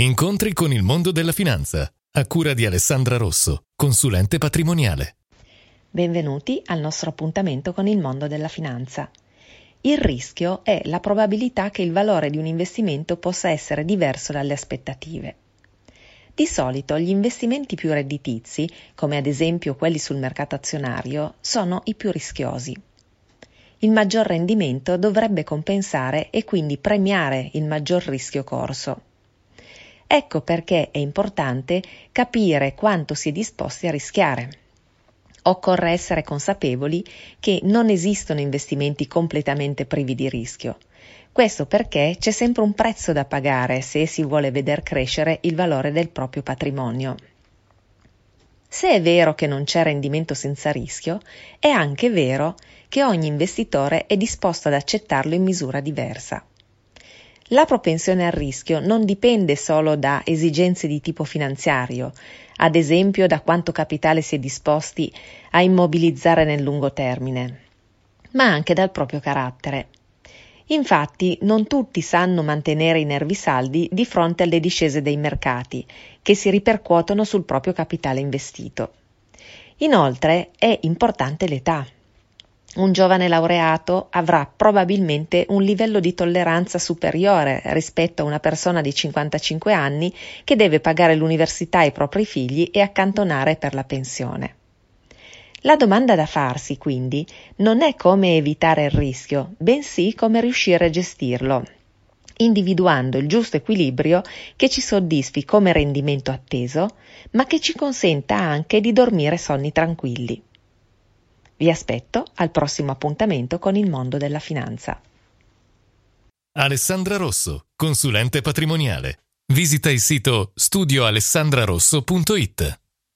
Incontri con il mondo della finanza, a cura di Alessandra Rosso, consulente patrimoniale. Benvenuti al nostro appuntamento con il mondo della finanza. Il rischio è la probabilità che il valore di un investimento possa essere diverso dalle aspettative. Di solito gli investimenti più redditizi, come ad esempio quelli sul mercato azionario, sono i più rischiosi. Il maggior rendimento dovrebbe compensare e quindi premiare il maggior rischio corso. Ecco perché è importante capire quanto si è disposti a rischiare. Occorre essere consapevoli che non esistono investimenti completamente privi di rischio. Questo perché c'è sempre un prezzo da pagare se si vuole veder crescere il valore del proprio patrimonio. Se è vero che non c'è rendimento senza rischio, è anche vero che ogni investitore è disposto ad accettarlo in misura diversa. La propensione al rischio non dipende solo da esigenze di tipo finanziario, ad esempio da quanto capitale si è disposti a immobilizzare nel lungo termine, ma anche dal proprio carattere. Infatti non tutti sanno mantenere i nervi saldi di fronte alle discese dei mercati, che si ripercuotono sul proprio capitale investito. Inoltre è importante l'età. Un giovane laureato avrà probabilmente un livello di tolleranza superiore rispetto a una persona di 55 anni che deve pagare l'università ai propri figli e accantonare per la pensione. La domanda da farsi, quindi, non è come evitare il rischio, bensì come riuscire a gestirlo, individuando il giusto equilibrio che ci soddisfi come rendimento atteso, ma che ci consenta anche di dormire sonni tranquilli. Vi aspetto al prossimo appuntamento con il mondo della finanza. Alessandra Rosso, consulente patrimoniale. Visita il sito studioalessandrarosso.it.